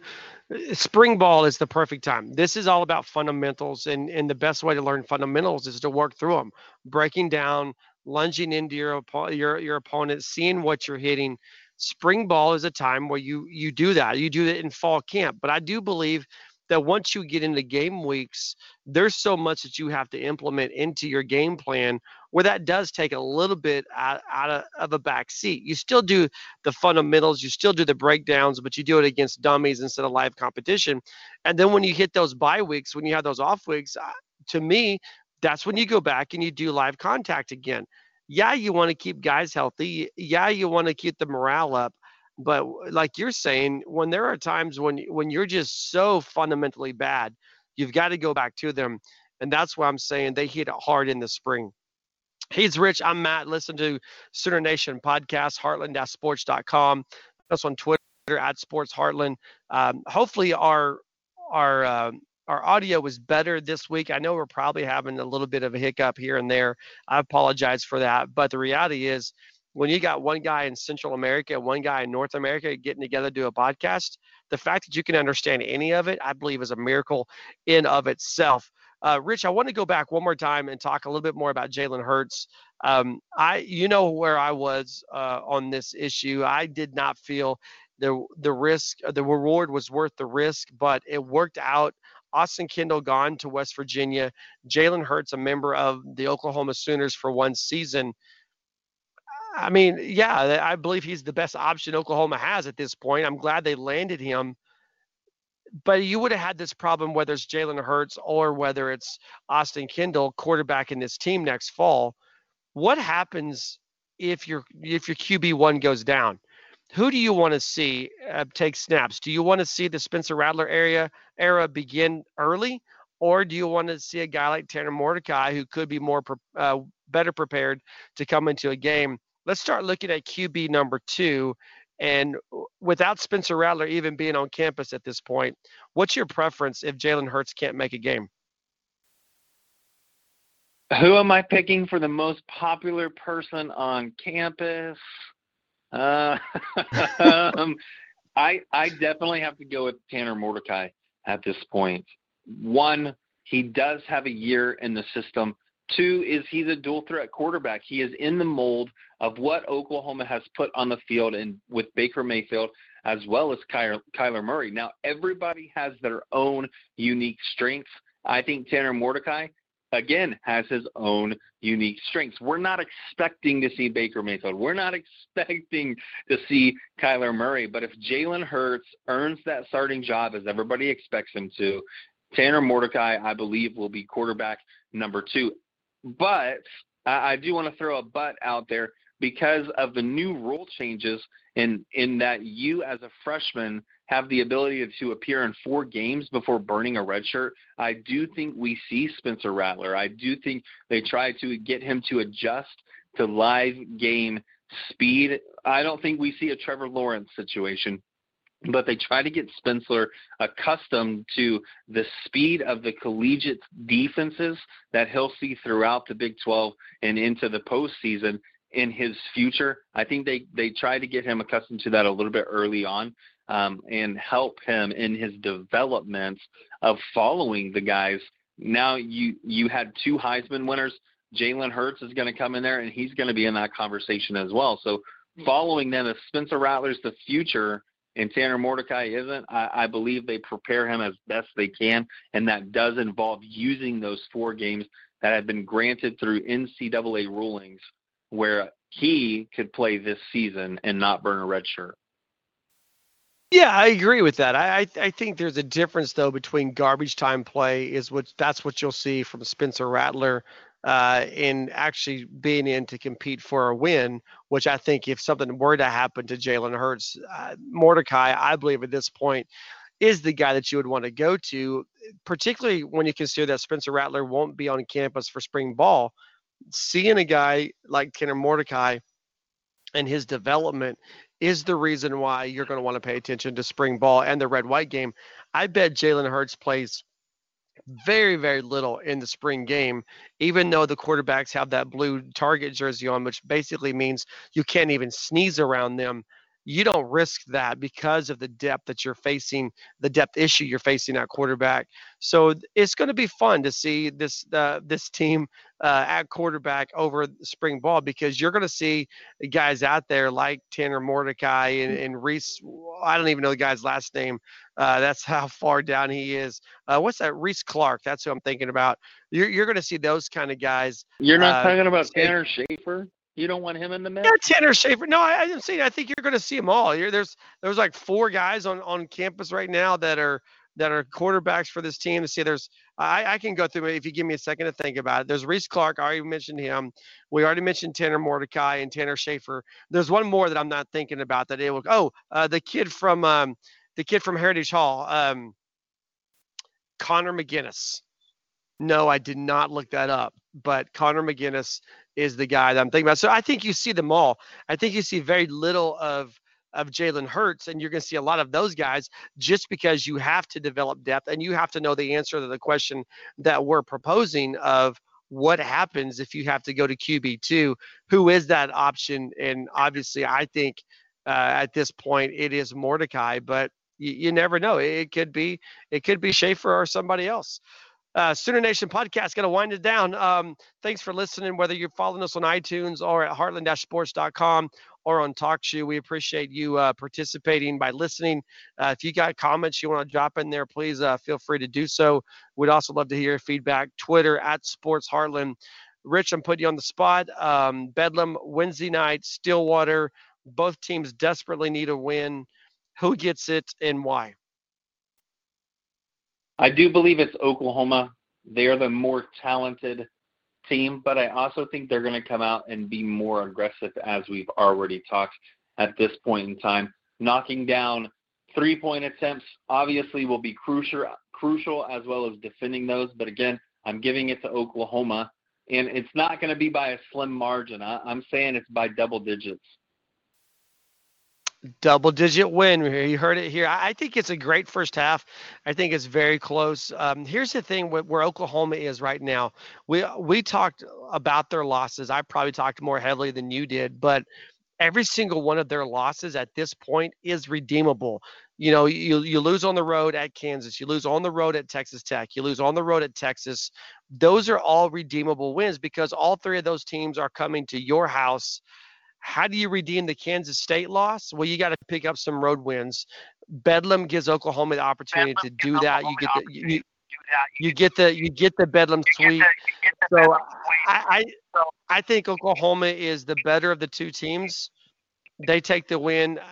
spring ball is the perfect time. This is all about fundamentals and and the best way to learn fundamentals is to work through them, breaking down lunging into your your your opponent, seeing what you're hitting. Spring ball is a time where you you do that. You do it in fall camp, but I do believe that once you get into game weeks, there's so much that you have to implement into your game plan where that does take a little bit out, out of, of, a back seat. You still do the fundamentals, you still do the breakdowns, but you do it against dummies instead of live competition. And then when you hit those bye weeks, when you have those off weeks, uh, to me, that's when you go back and you do live contact again. Yeah, you want to keep guys healthy. Yeah, you want to keep the morale up. But like you're saying, when there are times when when you're just so fundamentally bad, you've got to go back to them. And that's why I'm saying they hit it hard in the spring. He's Rich. I'm Matt. Listen to Sooner Nation podcast, heartland-sports.com. That's on Twitter at Sports Heartland. Um, hopefully, our our uh, our audio was better this week. I know we're probably having a little bit of a hiccup here and there. I apologize for that. But the reality is, when you got one guy in Central America, one guy in North America getting together to do a podcast, the fact that you can understand any of it, I believe, is a miracle in of itself. Uh, Rich, I want to go back one more time and talk a little bit more about Jalen Hurts. Um, I, you know, where I was uh, on this issue. I did not feel the the risk, the reward was worth the risk, but it worked out Austin Kendall gone to West Virginia. Jalen Hurts, a member of the Oklahoma Sooners for one season. I mean, yeah, I believe he's the best option Oklahoma has at this point. I'm glad they landed him. But you would have had this problem whether it's Jalen Hurts or whether it's Austin Kendall, quarterback in this team next fall. What happens if your if your QB one goes down? who do you want to see uh, take snaps? Do you want to see the Spencer Rattler area era begin early, or do you want to see a guy like Tanner Mordecai who could be more uh, better prepared to come into a game? Let's start looking at QB number two. And without Spencer Rattler even being on campus at this point, what's your preference if Jalen Hurts can't make a game? Who am I picking for the most popular person on campus? Uh, [laughs] um, I I definitely have to go with Tanner Mordecai at this point. One, he does have a year in the system. Two is he's a dual threat quarterback. He is in the mold of what Oklahoma has put on the field and with Baker Mayfield as well as Kyler, Kyler Murray. Now everybody has their own unique strengths. I think Tanner Mordecai again has his own unique strengths. We're not expecting to see Baker Mayfield. We're not [laughs] expecting to see Kyler Murray. But if Jalen Hurts earns that starting job as everybody expects him to, Tanner Mordecai, I believe, will be quarterback number two. But I, I do want to throw a but out there because of the new rule changes in in that you as a freshman have the ability to appear in four games before burning a red shirt. I do think we see Spencer Rattler. I do think they try to get him to adjust to live game speed. I don't think we see a Trevor Lawrence situation but they try to get Spencer accustomed to the speed of the collegiate defenses that he'll see throughout the Big 12 and into the postseason in his future. I think they they try to get him accustomed to that a little bit early on um, and help him in his development of following the guys. Now you you had two Heisman winners. Jalen Hurts is going to come in there and he's going to be in that conversation as well. So following them, if Spencer Rattler's the future and Tanner Mordecai isn't, I, I believe they prepare him as best they can, and that does involve using those four games that have been granted through NCAA rulings where he could play this season and not burn a red shirt. Yeah, I agree with that. I, I, think there's a difference though between garbage time play is what that's what you'll see from Spencer Rattler uh, in actually being in to compete for a win. Which I think if something were to happen to Jalen Hurts, uh, Mordecai, I believe at this point is the guy that you would want to go to, particularly when you consider that Spencer Rattler won't be on campus for spring ball seeing a guy like Tanner Mordecai and his development is the reason why you're going to want to pay attention to spring ball and the red white game. I bet Jalen Hurts plays very, very little in the spring game, even though the quarterbacks have that blue target jersey on, which basically means you can't even sneeze around them you don't risk that because of the depth that you're facing, the depth issue you're facing at quarterback. So it's going to be fun to see this uh, this team uh, at quarterback over spring ball because you're going to see guys out there like Tanner Mordecai and, and Reese. I don't even know the guy's last name. Uh, that's [laughs] how far down he is. Uh, what's that? Reese Clark. That's who I'm thinking about. You're, you're going to see those kind of guys. You're not uh, talking about Tanner Schaefer. You don't want him in the mix? Yeah, Tanner Schaefer. No, I, I didn't. I think you're going to see them all. You're, there's there's like four guys on on campus right now that are that are quarterbacks for this team. See there's I, I can go through it if you give me a second to think about it. There's Reese Clark. I already mentioned him. We already mentioned Tanner Mordecai and Tanner Schaefer. There's one more that I'm not thinking about that it will. Oh, uh, the kid from um, the kid from Heritage Hall, um, Connor McGinnis. No, I did not look that up, but Connor McGinnis is the guy that I'm thinking about. So I think you see them all. I think you see very little of of Jalen Hurts, and you're going to see a lot of those guys just because you have to develop depth and you have to know the answer to the question that we're proposing of what happens if you have to go to QB2. Who is that option? And obviously, I think uh, at this point it is Mordecai, but you, you never know. It, it could be it could be Schaefer or somebody else uh, Sooner Nation podcast. Got to wind it down. Um, thanks for listening. Whether you're following us on iTunes or at heartland-sports.com or on TalkShoe, we appreciate you uh, participating by listening. Uh, if you got comments you want to drop in there, please uh, feel free to do so. We'd also love to hear your feedback. Twitter at Sports Heartland. Rich, I'm putting you on the spot. Um, Bedlam Wednesday night, Stillwater. Both teams desperately need a win. Who gets it and why? I do believe it's Oklahoma. They are the more talented team, but I also think they're going to come out and be more aggressive, as we've already talked at this point in time. Knocking down three point attempts obviously will be crucial, crucial as well as defending those. But again, I'm giving it to Oklahoma, and it's not going to be by a slim margin. I, I'm saying it's by double digits double digit win. You heard it here. I think it's a great first half. I think it's very close. Um, here's the thing where Oklahoma is right now. We we talked about their losses. I probably talked more heavily than you did, but every single one of their losses at this point is redeemable. You know, you you lose on the road at Kansas, you lose on the road at Texas Tech, you lose on the road at Texas. Those are all redeemable wins because all three of those teams are coming to your house how do you redeem the Kansas State loss? Well, you got to pick up some road wins. Bedlam gives Oklahoma the opportunity Bedlam to do that. You get the you, you, get the you get the Bedlam sweep. So I, I I think Oklahoma is the better of the two teams. They take the win, uh,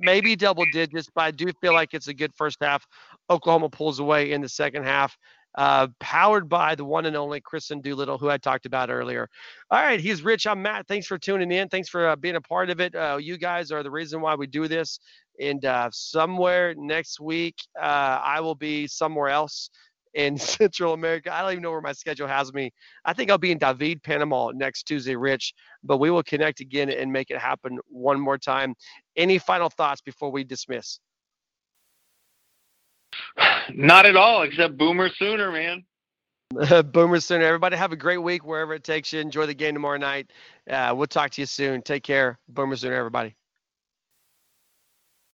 maybe double digits, but I do feel like it's a good first half. Oklahoma pulls away in the second half uh, powered by the one and only Kristian Doolittle, who I talked about earlier. All right, he's Rich. I'm Matt. Thanks for tuning in. Thanks for uh, being a part of it. Uh, you guys are the reason why we do this. And uh, somewhere next week, uh, I will be somewhere else in [laughs] Central America. I don't even know where my schedule has me. I think I'll be in David, Panama next Tuesday, Rich. But we will connect again and make it happen one more time. Any final thoughts before we dismiss? Not at all, except Boomer Sooner, man. [laughs] Boomer Sooner. Everybody have a great week wherever it takes you. Enjoy the game tomorrow night. Uh, we'll talk to you soon. Take care. Boomer Sooner, everybody.